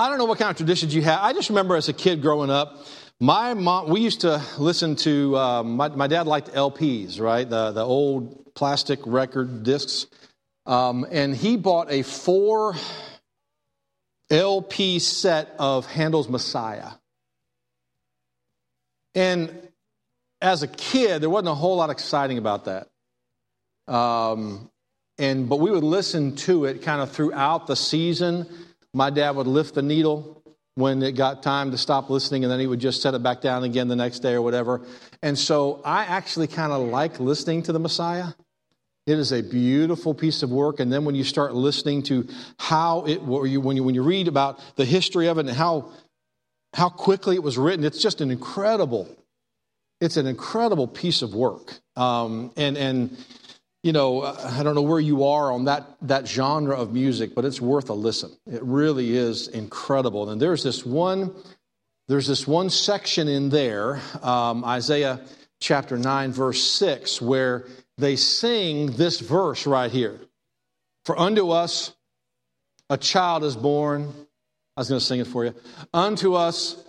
I don't know what kind of traditions you have. I just remember as a kid growing up, my mom, we used to listen to, uh, my, my dad liked LPs, right? The, the old plastic record discs. Um, and he bought a four LP set of Handel's Messiah. And as a kid, there wasn't a whole lot exciting about that. Um, and but we would listen to it kind of throughout the season. My dad would lift the needle when it got time to stop listening, and then he would just set it back down again the next day or whatever. And so I actually kind of like listening to the Messiah. It is a beautiful piece of work. And then when you start listening to how it, when you, when you read about the history of it and how, how quickly it was written, it's just an incredible, it's an incredible piece of work. Um, and, and, you know, I don't know where you are on that, that genre of music, but it's worth a listen. It really is incredible. And there's this one, there's this one section in there, um, Isaiah chapter 9, verse 6, where they sing this verse right here For unto us a child is born. I was going to sing it for you. Unto us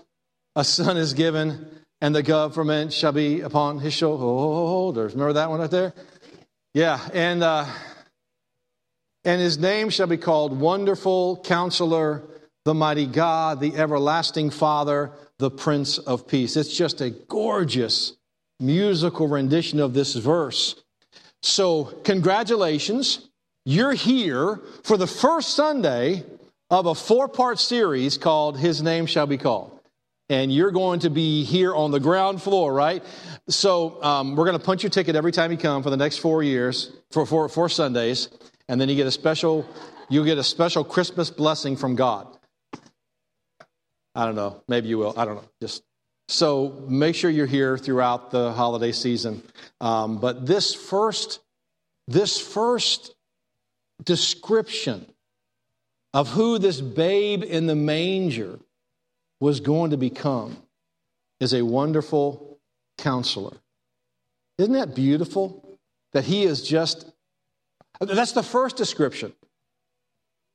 a son is given, and the government shall be upon his shoulders. Remember that one right there? Yeah, and uh, and his name shall be called Wonderful Counselor, the Mighty God, the Everlasting Father, the Prince of Peace. It's just a gorgeous musical rendition of this verse. So, congratulations. You're here for the first Sunday of a four part series called His Name Shall Be Called. And you're going to be here on the ground floor, right? So, um, we're going to punch your ticket every time you come for the next four years, for four, four Sundays. And then you get a special, you'll get a special Christmas blessing from God. I don't know. Maybe you will. I don't know. Just so make sure you're here throughout the holiday season. Um, but this first, this first description of who this babe in the manger was going to become is a wonderful counselor. Isn't that beautiful? That he is just, that's the first description.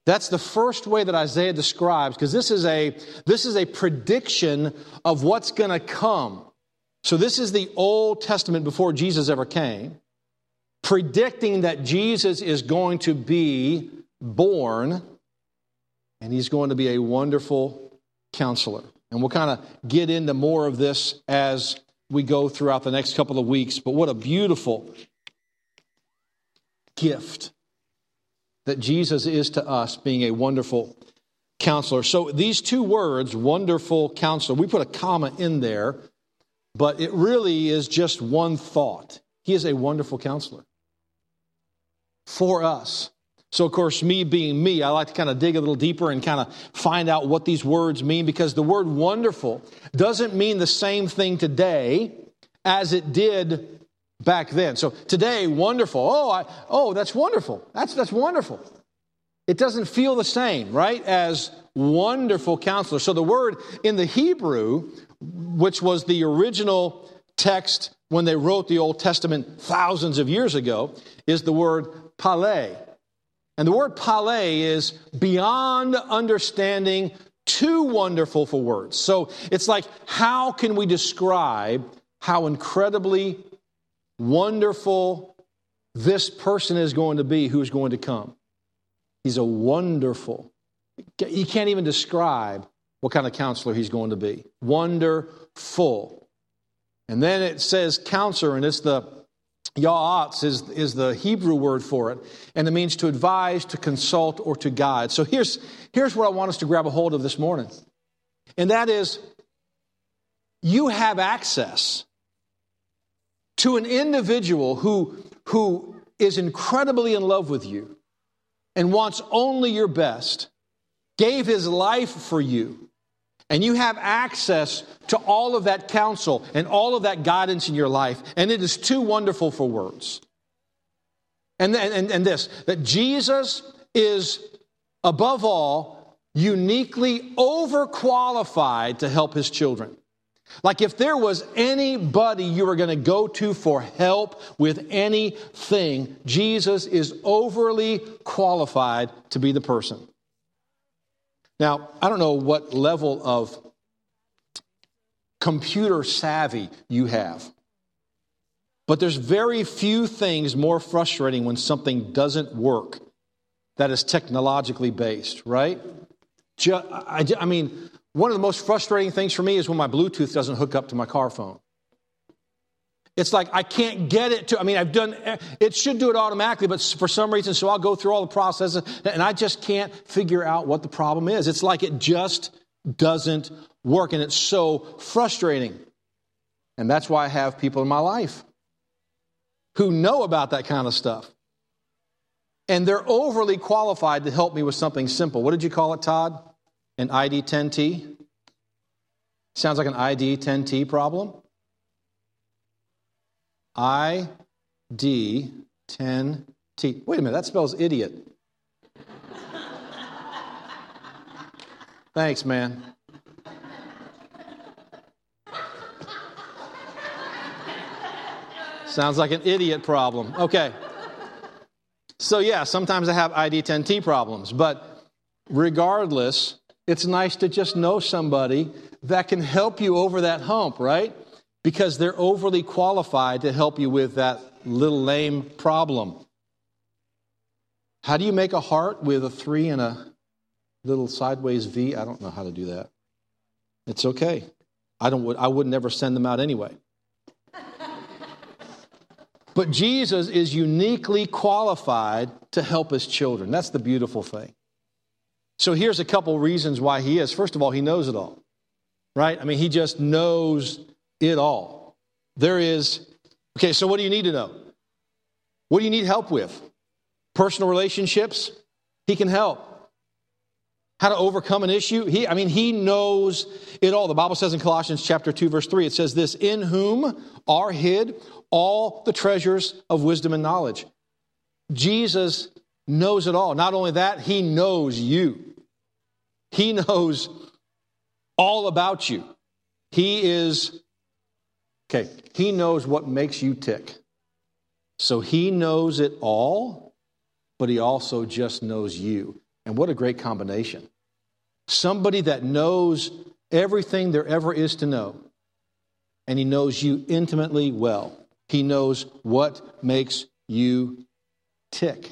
That's the first way that Isaiah describes, because this is a this is a prediction of what's going to come. So this is the Old Testament before Jesus ever came, predicting that Jesus is going to be born and he's going to be a wonderful counselor. And we'll kind of get into more of this as we go throughout the next couple of weeks. But what a beautiful gift that Jesus is to us, being a wonderful counselor. So these two words, wonderful counselor, we put a comma in there, but it really is just one thought. He is a wonderful counselor for us. So, of course, me being me, I like to kind of dig a little deeper and kind of find out what these words mean because the word wonderful doesn't mean the same thing today as it did back then. So today, wonderful. Oh, I, oh, that's wonderful. That's, that's wonderful. It doesn't feel the same, right, as wonderful counselor. So the word in the Hebrew, which was the original text when they wrote the Old Testament thousands of years ago, is the word pale. And the word pale is beyond understanding, too wonderful for words. So it's like, how can we describe how incredibly wonderful this person is going to be who's going to come. He's a wonderful, you can't even describe what kind of counselor he's going to be. Wonderful. And then it says counselor, and it's the Ya'atz is, is the Hebrew word for it, and it means to advise, to consult, or to guide. So here's, here's what I want us to grab a hold of this morning, and that is you have access to an individual who, who is incredibly in love with you and wants only your best, gave his life for you, and you have access to all of that counsel and all of that guidance in your life, and it is too wonderful for words. And, and, and this that Jesus is, above all, uniquely overqualified to help his children. Like if there was anybody you were going to go to for help with anything, Jesus is overly qualified to be the person. Now, I don't know what level of computer savvy you have, but there's very few things more frustrating when something doesn't work that is technologically based, right? I, mean, one of the most frustrating things for me is when my Bluetooth doesn't hook up to my car phone. It's like I can't get it to, I mean, I've done, it should do it automatically, but for some reason, so I'll go through all the processes and I just can't figure out what the problem is. It's like it just doesn't work and it's so frustrating. And that's why I have people in my life who know about that kind of stuff. And they're overly qualified to help me with something simple. What did you call it, Todd? An ID 10T? Sounds like an ID 10T problem. I D 10 T. Wait a minute, that spells idiot. Thanks, man. Sounds like an idiot problem. Okay. So, yeah, sometimes I have ID 10T problems, but regardless, it's nice to just know somebody that can help you over that hump, right? Because they're overly qualified to help you with that little lame problem. How do you make a heart with a three and a little sideways V? I don't know how to do that. It's okay. I, don't, I would never send them out anyway. but Jesus is uniquely qualified to help his children. That's the beautiful thing. So here's a couple reasons why he is. First of all, he knows it all, right? I mean, he just knows it all. There is, okay, so what do you need to know? What do you need help with? Personal relationships? He can help. How to overcome an issue? He, I mean, he knows it all. The Bible says in Colossians chapter 2, verse 3, it says this In whom are hid all the treasures of wisdom and knowledge. Jesus knows it all. Not only that, he knows you. He knows all about you. He is Okay, he knows what makes you tick. So he knows it all, but he also just knows you. And what a great combination. Somebody that knows everything there ever is to know, and he knows you intimately well. He knows what makes you tick.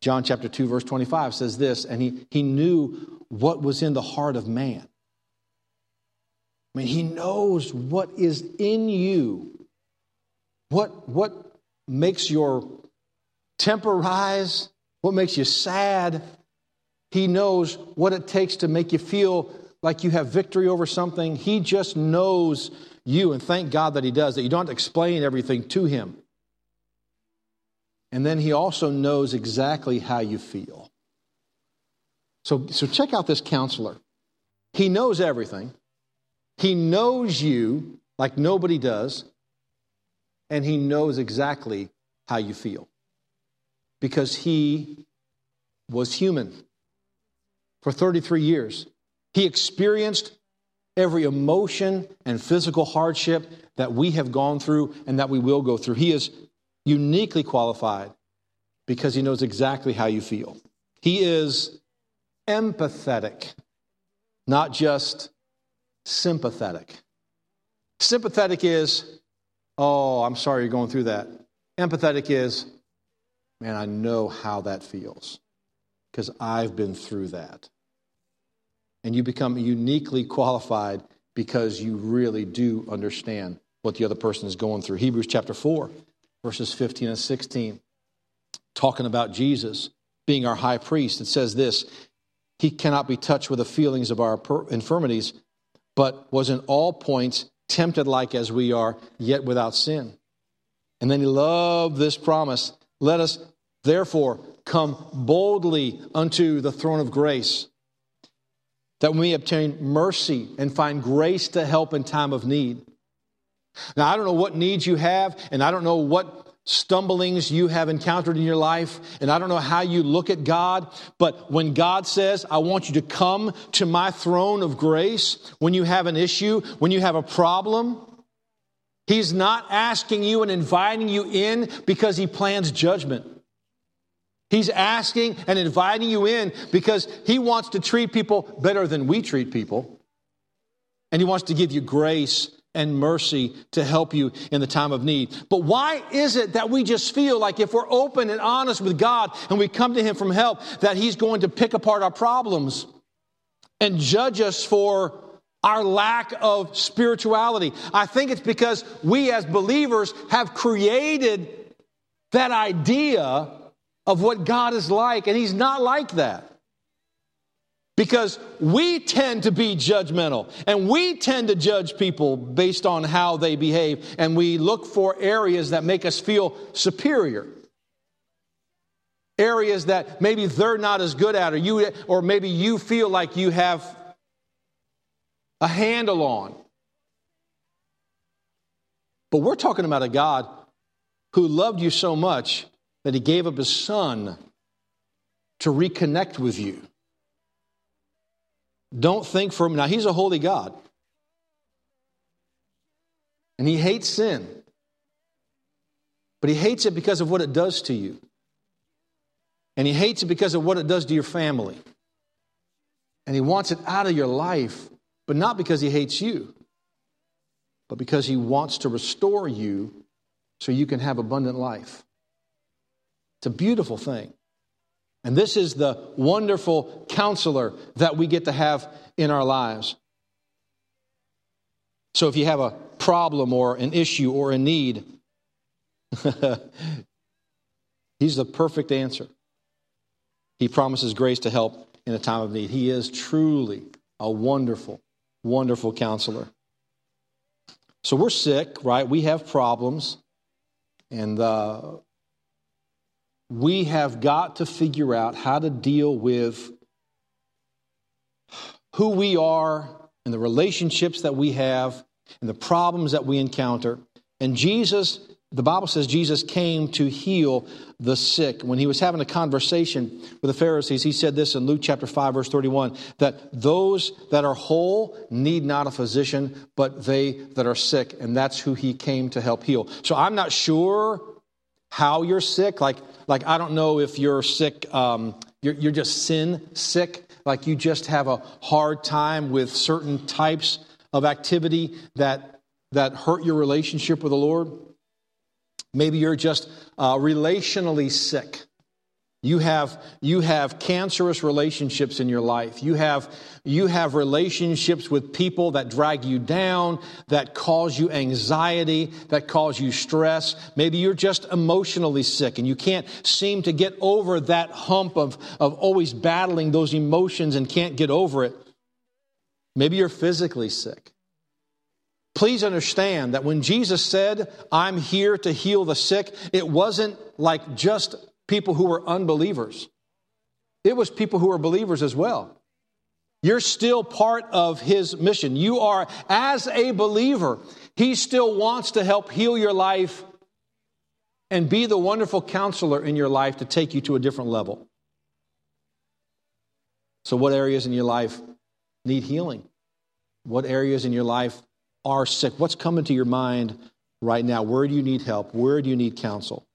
John chapter 2, verse 25 says this, and he, he knew what was in the heart of man. I mean, he knows what is in you. What, what makes your temper rise? What makes you sad? He knows what it takes to make you feel like you have victory over something. He just knows you, and thank God that He does, that you don't have to explain everything to Him. And then He also knows exactly how you feel. So, so check out this counselor. He knows everything. He knows you like nobody does, and He knows exactly how you feel because He was human for 33 years. He experienced every emotion and physical hardship that we have gone through and that we will go through. He is uniquely qualified because he knows exactly how you feel. He is empathetic, not just sympathetic. Sympathetic is, oh, I'm sorry you're going through that. Empathetic is, man, I know how that feels because I've been through that. And you become uniquely qualified because you really do understand what the other person is going through. Hebrews chapter 4, verses 15 and 16, talking about Jesus being our high priest. It says this He cannot be touched with the feelings of our infirmities but was in all points tempted like as we are, yet without sin. And then he loved this promise. Let us therefore come boldly unto the throne of grace, that we obtain mercy and find grace to help in time of need. Now, I don't know what needs you have, and I don't know what stumblings you have encountered in your life, and I don't know how you look at God, but when God says, I want you to come to my throne of grace when you have an issue, when you have a problem, He's not asking you and inviting you in because He plans judgment. He's asking and inviting you in because He wants to treat people better than we treat people. And He wants to give you grace and mercy to help you in the time of need. But why is it that we just feel like if we're open and honest with God and we come to Him from help, that He's going to pick apart our problems and judge us for our lack of spirituality? I think it's because we as believers have created that idea of what God is like, and He's not like that. Because we tend to be judgmental and we tend to judge people based on how they behave, and we look for areas that make us feel superior. Areas that maybe they're not as good at, or, you, or maybe you feel like you have a handle on. But we're talking about a God who loved you so much that he gave up his son to reconnect with you. Don't think for him. Now, he's a holy God. And he hates sin. But he hates it because of what it does to you. And he hates it because of what it does to your family. And he wants it out of your life, but not because he hates you, but because he wants to restore you so you can have abundant life. It's a beautiful thing. And this is the wonderful counselor that we get to have in our lives. So if you have a problem or an issue or a need, he's the perfect answer. He promises grace to help in a time of need. He is truly a wonderful, wonderful counselor. So we're sick, right? We have problems. And uh, we have got to figure out how to deal with who we are and the relationships that we have and the problems that we encounter. And Jesus, the Bible says Jesus came to heal the sick. When he was having a conversation with the Pharisees, he said this in Luke chapter 5, verse 31 that those that are whole need not a physician, but they that are sick. And that's who he came to help heal. So I'm not sure how you're sick. Like, like I don't know if you're sick, um, you're, you're just sin sick, like you just have a hard time with certain types of activity that, that hurt your relationship with the Lord. Maybe you're just uh, relationally sick. You have, you have cancerous relationships in your life. You have, you have relationships with people that drag you down, that cause you anxiety, that cause you stress. Maybe you're just emotionally sick and you can't seem to get over that hump of, of always battling those emotions and can't get over it. Maybe you're physically sick. Please understand that when Jesus said, I'm here to heal the sick, it wasn't like just people who were unbelievers, it was people who were believers as well. You're still part of his mission. You are, as a believer, he still wants to help heal your life and be the wonderful counselor in your life to take you to a different level. So, what areas in your life need healing? What areas in your life are sick? What's coming to your mind right now? Where do you need help? Where do you need counsel?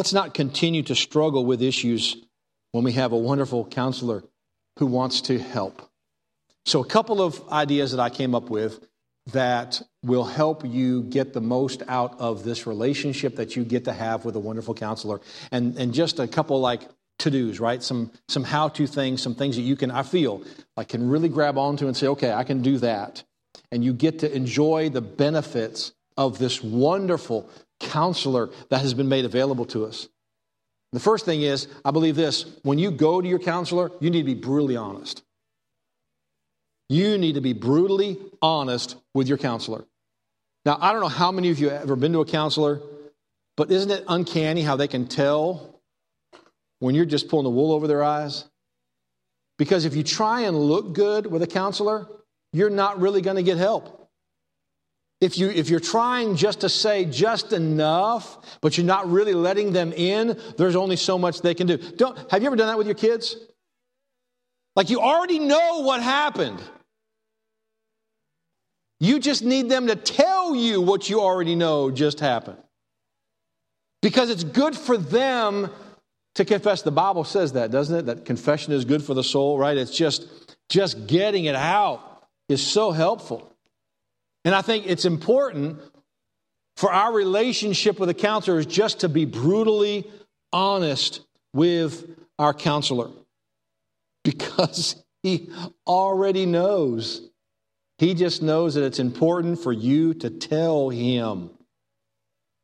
Let's not continue to struggle with issues when we have a wonderful counselor who wants to help. So, a couple of ideas that I came up with that will help you get the most out of this relationship that you get to have with a wonderful counselor. And, and just a couple like to dos, right? Some, some how to things, some things that you can, I feel, like can really grab onto and say, okay, I can do that. And you get to enjoy the benefits of this wonderful counselor that has been made available to us. The first thing is, I believe this when you go to your counselor, you need to be brutally honest. You need to be brutally honest with your counselor. Now, I don't know how many of you have ever been to a counselor, but isn't it uncanny how they can tell when you're just pulling the wool over their eyes? Because if you try and look good with a counselor, you're not really going to get help. If, you, if you're trying just to say just enough, but you're not really letting them in, there's only so much they can do. Don't, have you ever done that with your kids? Like you already know what happened. You just need them to tell you what you already know just happened. because it's good for them to confess. The Bible says that, doesn't it? That confession is good for the soul, right? It's just just getting it out is so helpful. And I think it's important for our relationship with a counselor is just to be brutally honest with our counselor because he already knows. He just knows that it's important for you to tell him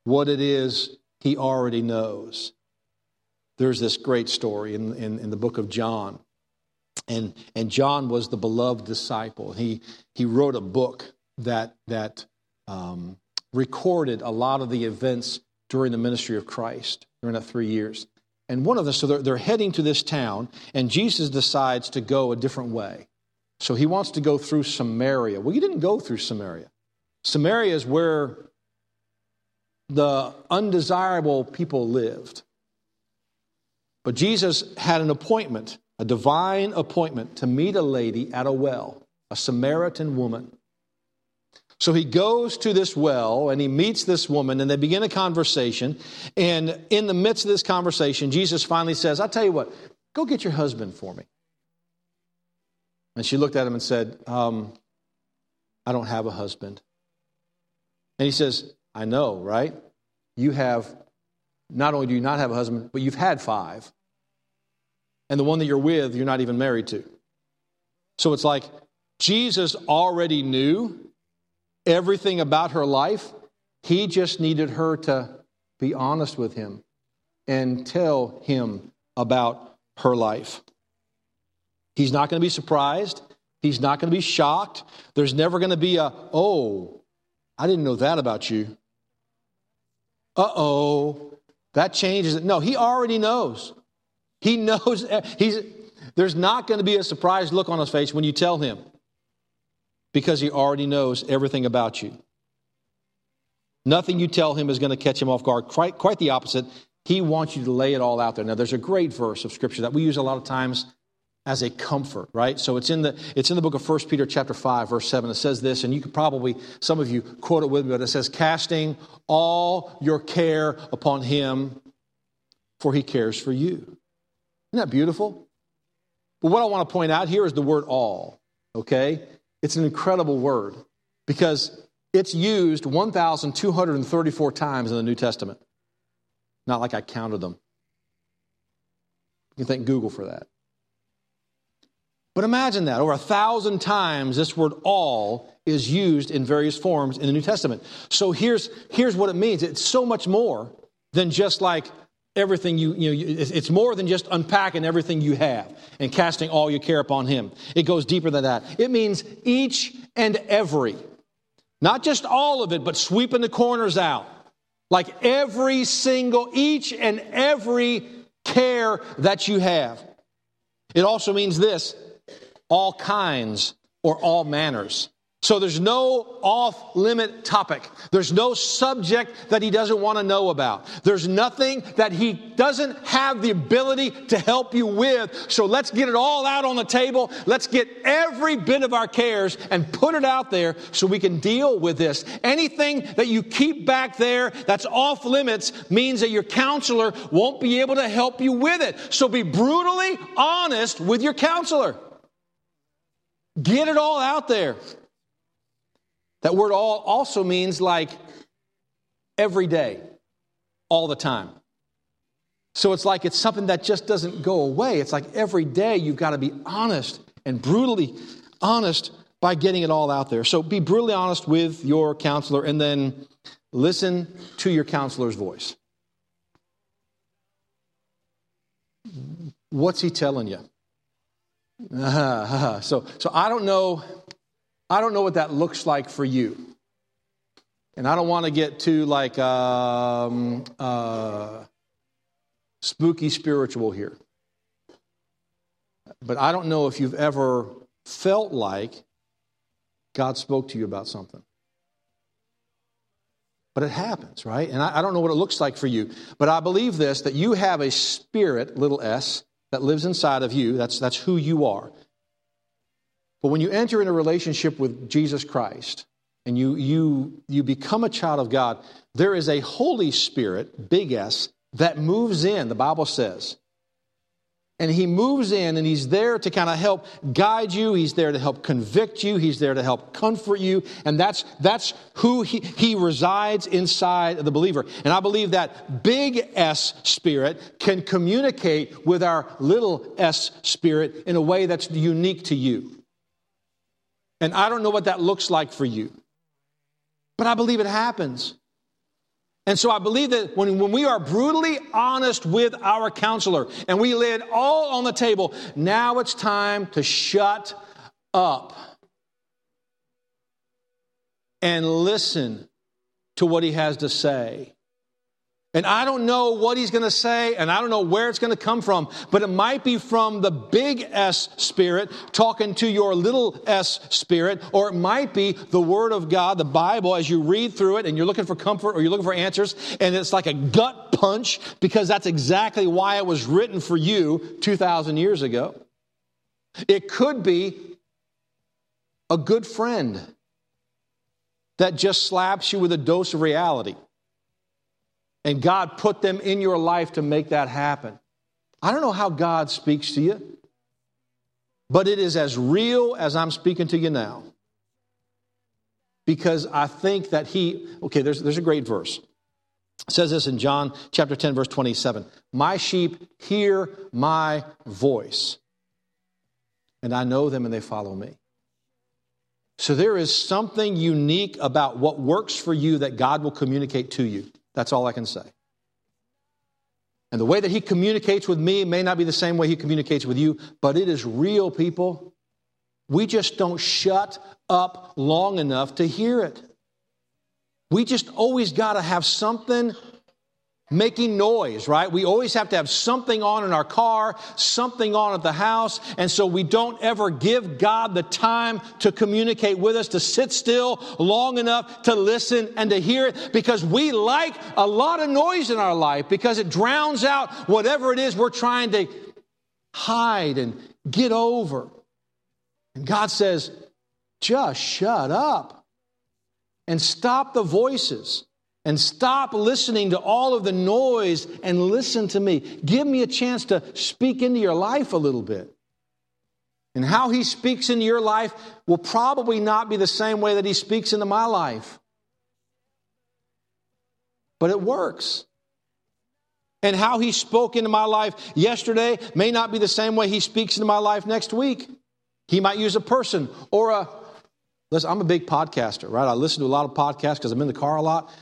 what it is he already knows. There's this great story in, in, in the book of John. And, and John was the beloved disciple. He, he wrote a book that, that um, recorded a lot of the events during the ministry of Christ during that three years. And one of them, so they're, they're heading to this town, and Jesus decides to go a different way. So he wants to go through Samaria. Well, he didn't go through Samaria. Samaria is where the undesirable people lived. But Jesus had an appointment, a divine appointment, to meet a lady at a well, a Samaritan woman. So he goes to this well and he meets this woman and they begin a conversation. And in the midst of this conversation, Jesus finally says, I'll tell you what, go get your husband for me. And she looked at him and said, um, I don't have a husband. And he says, I know, right? You have, not only do you not have a husband, but you've had five. And the one that you're with, you're not even married to. So it's like Jesus already knew everything about her life. He just needed her to be honest with him and tell him about her life. He's not going to be surprised. He's not going to be shocked. There's never going to be a, oh, I didn't know that about you. Uh oh, that changes it. No, he already knows. He knows. He's, there's not going to be a surprised look on his face when you tell him because he already knows everything about you. Nothing you tell him is going to catch him off guard. Quite, quite the opposite. He wants you to lay it all out there. Now, there's a great verse of scripture that we use a lot of times as a comfort, right? So it's in the it's in the book of 1 Peter chapter 5 verse 7. It says this and you could probably some of you quote it with me but it says casting all your care upon him for he cares for you. Isn't that beautiful? But what I want to point out here is the word all, okay? It's an incredible word because it's used 1,234 times in the New Testament. Not like I counted them. You can thank Google for that. But imagine that over a thousand times this word all is used in various forms in the New Testament. So here's, here's what it means it's so much more than just like everything you, you know, it's more than just unpacking everything you have and casting all your care upon Him. It goes deeper than that. It means each and every, not just all of it, but sweeping the corners out. Like every single, each and every care that you have. It also means this all kinds or all manners. So there's no off limit topic. There's no subject that he doesn't want to know about. There's nothing that he doesn't have the ability to help you with. So let's get it all out on the table. Let's get every bit of our cares and put it out there so we can deal with this. Anything that you keep back there that's off limits means that your counselor won't be able to help you with it. So be brutally honest with your counselor. Get it all out there. That word all also means like every day, all the time. So it's like it's something that just doesn't go away. It's like every day you've got to be honest and brutally honest by getting it all out there. So be brutally honest with your counselor and then listen to your counselor's voice. What's he telling you? so, so I don't know I don't know what that looks like for you. And I don't want to get too like um, uh, spooky spiritual here. But I don't know if you've ever felt like God spoke to you about something. But it happens, right? And I, I, don't know what it looks like for you. But I believe this that you have a spirit, little s, that lives inside of you. That's, that's who you are. But when you enter in a relationship with Jesus Christ, and you, you, you become a child of God, there is a Holy Spirit, big S, that moves in, the Bible says. And he moves in and he's there to kind of help guide you. He's there to help convict you. He's there to help comfort you. And that's, that's who he, he resides inside of the believer. And I believe that big S spirit can communicate with our little s spirit in a way that's unique to you. And I don't know what that looks like for you, but I believe it happens. And so I believe that when, when we are brutally honest with our counselor and we lay it all on the table, now it's time to shut up and listen to what he has to say. And I don't know what he's going to say, and I don't know where it's going to come from, but it might be from the big S spirit talking to your little s spirit, or it might be the Word of God, the Bible, as you read through it and you're looking for comfort or you're looking for answers, and it's like a gut punch because that's exactly why it was written for you 2,000 years ago. It could be a good friend that just slaps you with a dose of reality. And God put them in your life to make that happen. I don't know how God speaks to you, but it is as real as I'm speaking to you now. Because I think that He, okay, there's, there's a great verse. It says this in John chapter 10, verse 27 My sheep hear my voice, and I know them and they follow me. So there is something unique about what works for you that God will communicate to you. That's all I can say. And the way that he communicates with me may not be the same way he communicates with you, but it is real, people. We just don't shut up long enough to hear it. We just always got to have something making noise, right? We always have to have something on in our car, something on at the house, and so we don't ever give God the time to communicate with us, to sit still long enough to listen and to hear it, because we like a lot of noise in our life because it drowns out whatever it is we're trying to hide and get over. And God says, just shut up and stop the voices and stop listening to all of the noise and listen to me. Give me a chance to speak into your life a little bit. And how he speaks into your life will probably not be the same way that he speaks into my life. But it works. And how he spoke into my life yesterday may not be the same way he speaks into my life next week. He might use a person or a. Listen, I'm a big podcaster, right? I listen to a lot of podcasts because I'm in the car a lot.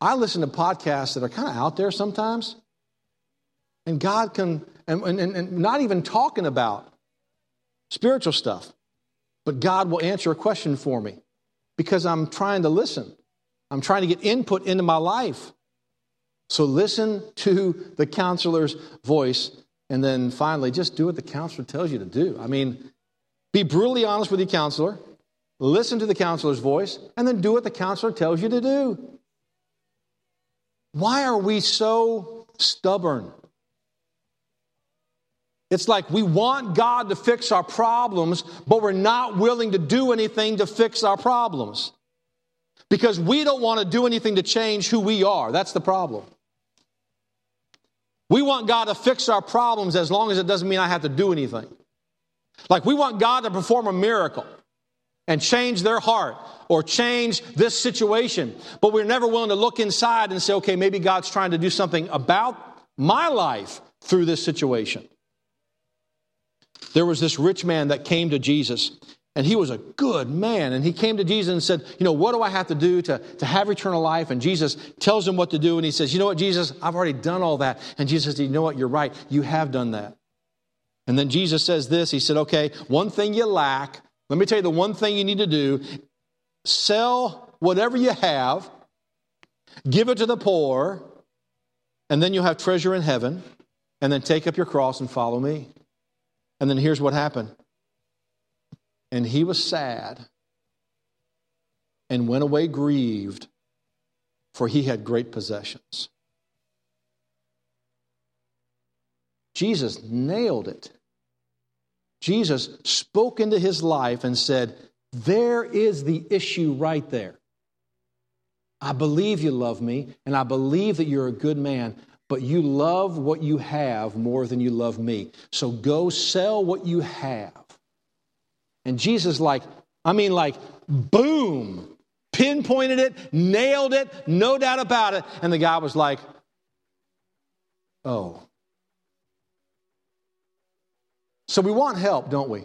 I listen to podcasts that are kind of out there sometimes, and God can, and, and, and not even talking about spiritual stuff, but God will answer a question for me because I'm trying to listen. I'm trying to get input into my life. So listen to the counselor's voice, and then finally, just do what the counselor tells you to do. I mean, be brutally honest with your counselor, listen to the counselor's voice, and then do what the counselor tells you to do. Why are we so stubborn? It's like we want God to fix our problems, but we're not willing to do anything to fix our problems. Because we don't want to do anything to change who we are. That's the problem. We want God to fix our problems as long as it doesn't mean I have to do anything. Like we want God to perform a miracle and change their heart or change this situation. But we're never willing to look inside and say, okay, maybe God's trying to do something about my life through this situation. There was this rich man that came to Jesus, and he was a good man. And he came to Jesus and said, You know, what do I have to do to, to have eternal life? And Jesus tells him what to do. And he says, You know what, Jesus, I've already done all that. And Jesus says, You know what, you're right. You have done that. And then Jesus says this He said, Okay, one thing you lack. Let me tell you the one thing you need to do sell whatever you have, give it to the poor, and then you'll have treasure in heaven, and then take up your cross and follow me. And then here's what happened. And he was sad and went away grieved, for he had great possessions. Jesus nailed it. Jesus spoke into his life and said, There is the issue right there. I believe you love me, and I believe that you're a good man, but you love what you have more than you love me. So go sell what you have. And Jesus, like, I mean, like, boom, pinpointed it, nailed it, no doubt about it. And the guy was like, oh. So we want help, don't we?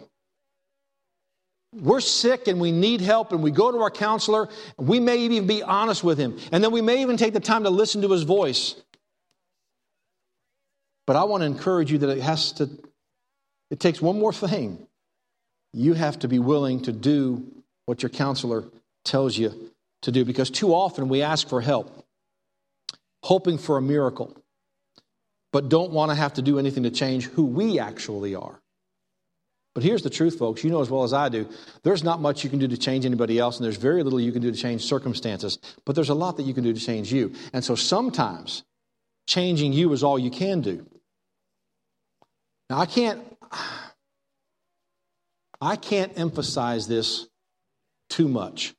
We're sick and we need help, and we go to our counselor. And we may even be honest with him, and then we may even take the time to listen to his voice. But I want to encourage you that it has to, it takes one more thing. You have to be willing to do what your counselor tells you to do, because too often we ask for help, hoping for a miracle, but don't want to have to do anything to change who we actually are. But here's the truth, folks. You know as well as I do, there's not much you can do to change anybody else, and there's very little you can do to change circumstances. But there's a lot that you can do to change you. And so sometimes changing you is all you can do. Now, I can't. I can't emphasize this too much.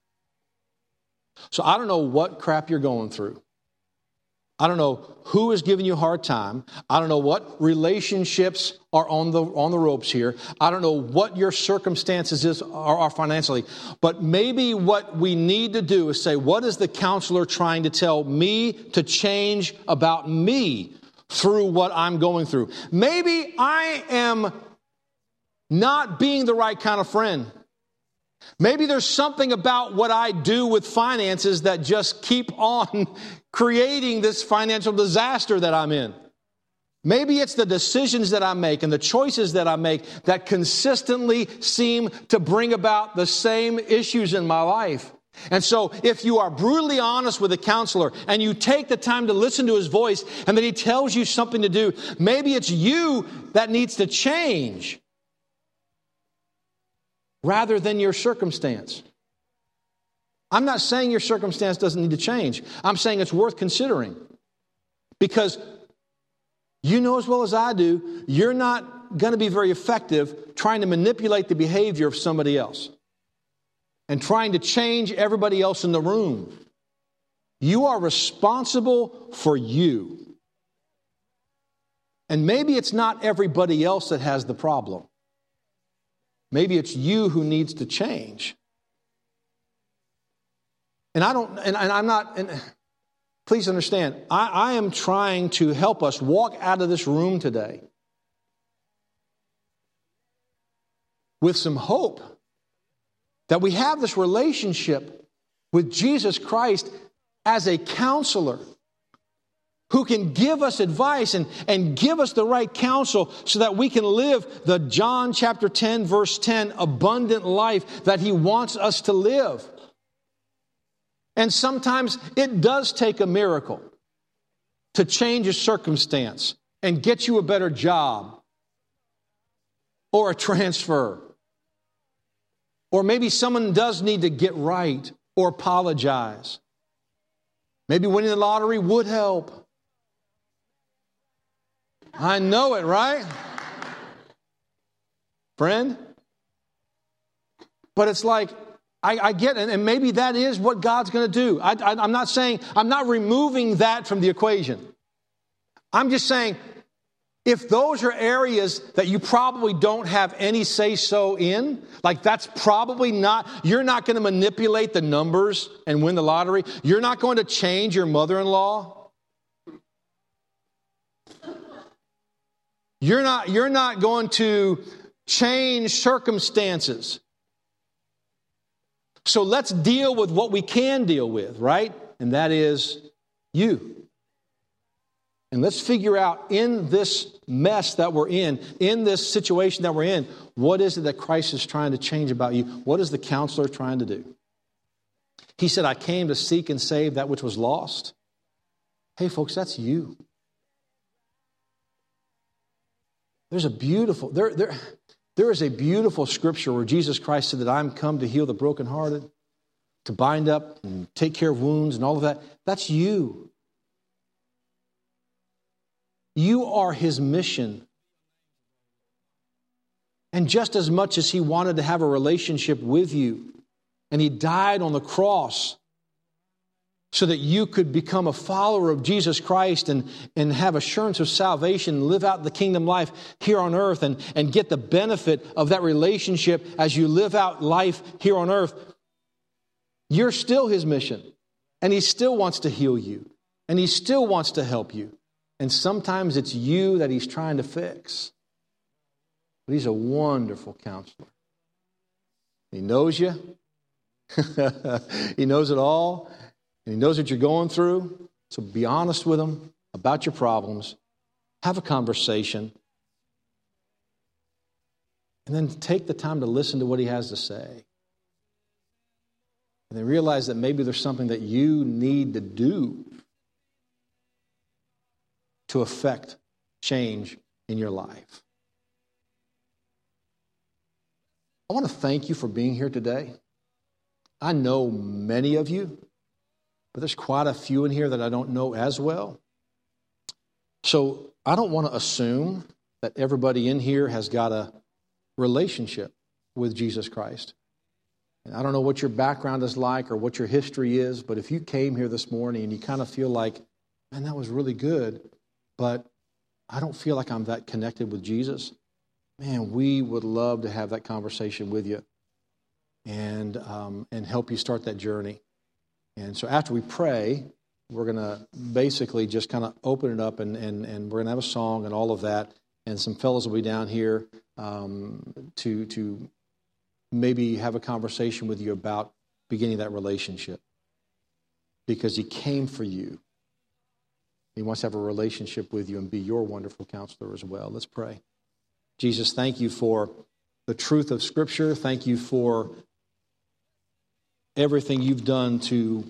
So I don't know what crap you're going through. I don't know who is giving you a hard time. I don't know what relationships are on the, on the ropes here. I don't know what your circumstances is, are, are financially. But maybe what we need to do is say, what is the counselor trying to tell me to change about me through what I'm going through? Maybe I am not being the right kind of friend. Maybe there's something about what I do with finances that just keep on creating this financial disaster that I'm in. Maybe it's the decisions that I make and the choices that I make that consistently seem to bring about the same issues in my life. And so, if you are brutally honest with a counselor and you take the time to listen to his voice and that he tells you something to do, maybe it's you that needs to change rather than your circumstance. I'm not saying your circumstance doesn't need to change. I'm saying it's worth considering. Because you know as well as I do, you're not going to be very effective trying to manipulate the behavior of somebody else and trying to change everybody else in the room. You are responsible for you. And maybe it's not everybody else that has the problem. Maybe it's you who needs to change. And I don't, and, and I'm not, and please understand, I, I am trying to help us walk out of this room today with some hope that we have this relationship with Jesus Christ as a counselor who can give us advice and, and give us the right counsel so that we can live the John chapter 10, verse 10 abundant life that he wants us to live. And sometimes it does take a miracle to change a circumstance and get you a better job or a transfer. Or maybe someone does need to get right or apologize. Maybe winning the lottery would help. I know it, right? Friend? But it's like, I, I get it, and maybe that is what God's going to do. I, I, I'm not saying, I'm not removing that from the equation. I'm just saying, if those are areas that you probably don't have any say so in, like that's probably not, you're not going to manipulate the numbers and win the lottery. You're not going to change your mother in law. You're not, you're not going to change circumstances. So let's deal with what we can deal with, right? And that is you. And let's figure out in this mess that we're in, in this situation that we're in, what is it that Christ is trying to change about you? What is the counselor trying to do? He said, I came to seek and save that which was lost. Hey, folks, that's you. There's a beautiful, there, there, there is a beautiful scripture where Jesus Christ said that I'm come to heal the brokenhearted, to bind up and take care of wounds and all of that. That's you. You are his mission. And just as much as he wanted to have a relationship with you, and He died on the cross so that you could become a follower of Jesus Christ and, and have assurance of salvation, live out the kingdom life here on earth, and, and get the benefit of that relationship as you live out life here on earth, you're still His mission. And He still wants to heal you, and He still wants to help you. And sometimes it's you that He's trying to fix. But He's a wonderful counselor. He knows you, He knows it all and He knows what you're going through. So be honest with Him about your problems, have a conversation, and then take the time to listen to what He has to say. And then realize that maybe there's something that you need to do to affect change in your life. I want to thank you for being here today. I know many of you but there's quite a few in here that I don't know as well. So I don't want to assume that everybody in here has got a relationship with Jesus Christ. And I don't know what your background is like or what your history is, but if you came here this morning and you kind of feel like, man, that was really good, but I don't feel like I'm that connected with Jesus, man, we would love to have that conversation with you and, um, and help you start that journey. And so after we pray, we're going to basically just kind of open it up and, and, and we're going to have a song and all of that. And some fellows will be down here um, to, to maybe have a conversation with you about beginning that relationship. Because he came for you. He wants to have a relationship with you and be your wonderful counselor as well. Let's pray. Jesus, thank you for the truth of Scripture. Thank you for everything you've done to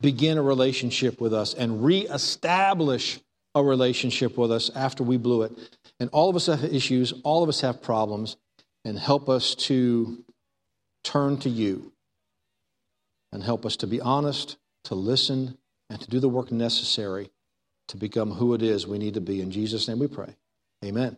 begin a relationship with us and reestablish a relationship with us after we blew it. And all of us have issues, all of us have problems, and help us to turn to you and help us to be honest, to listen, and to do the work necessary to become who it is we need to be. In Jesus' name we pray. Amen.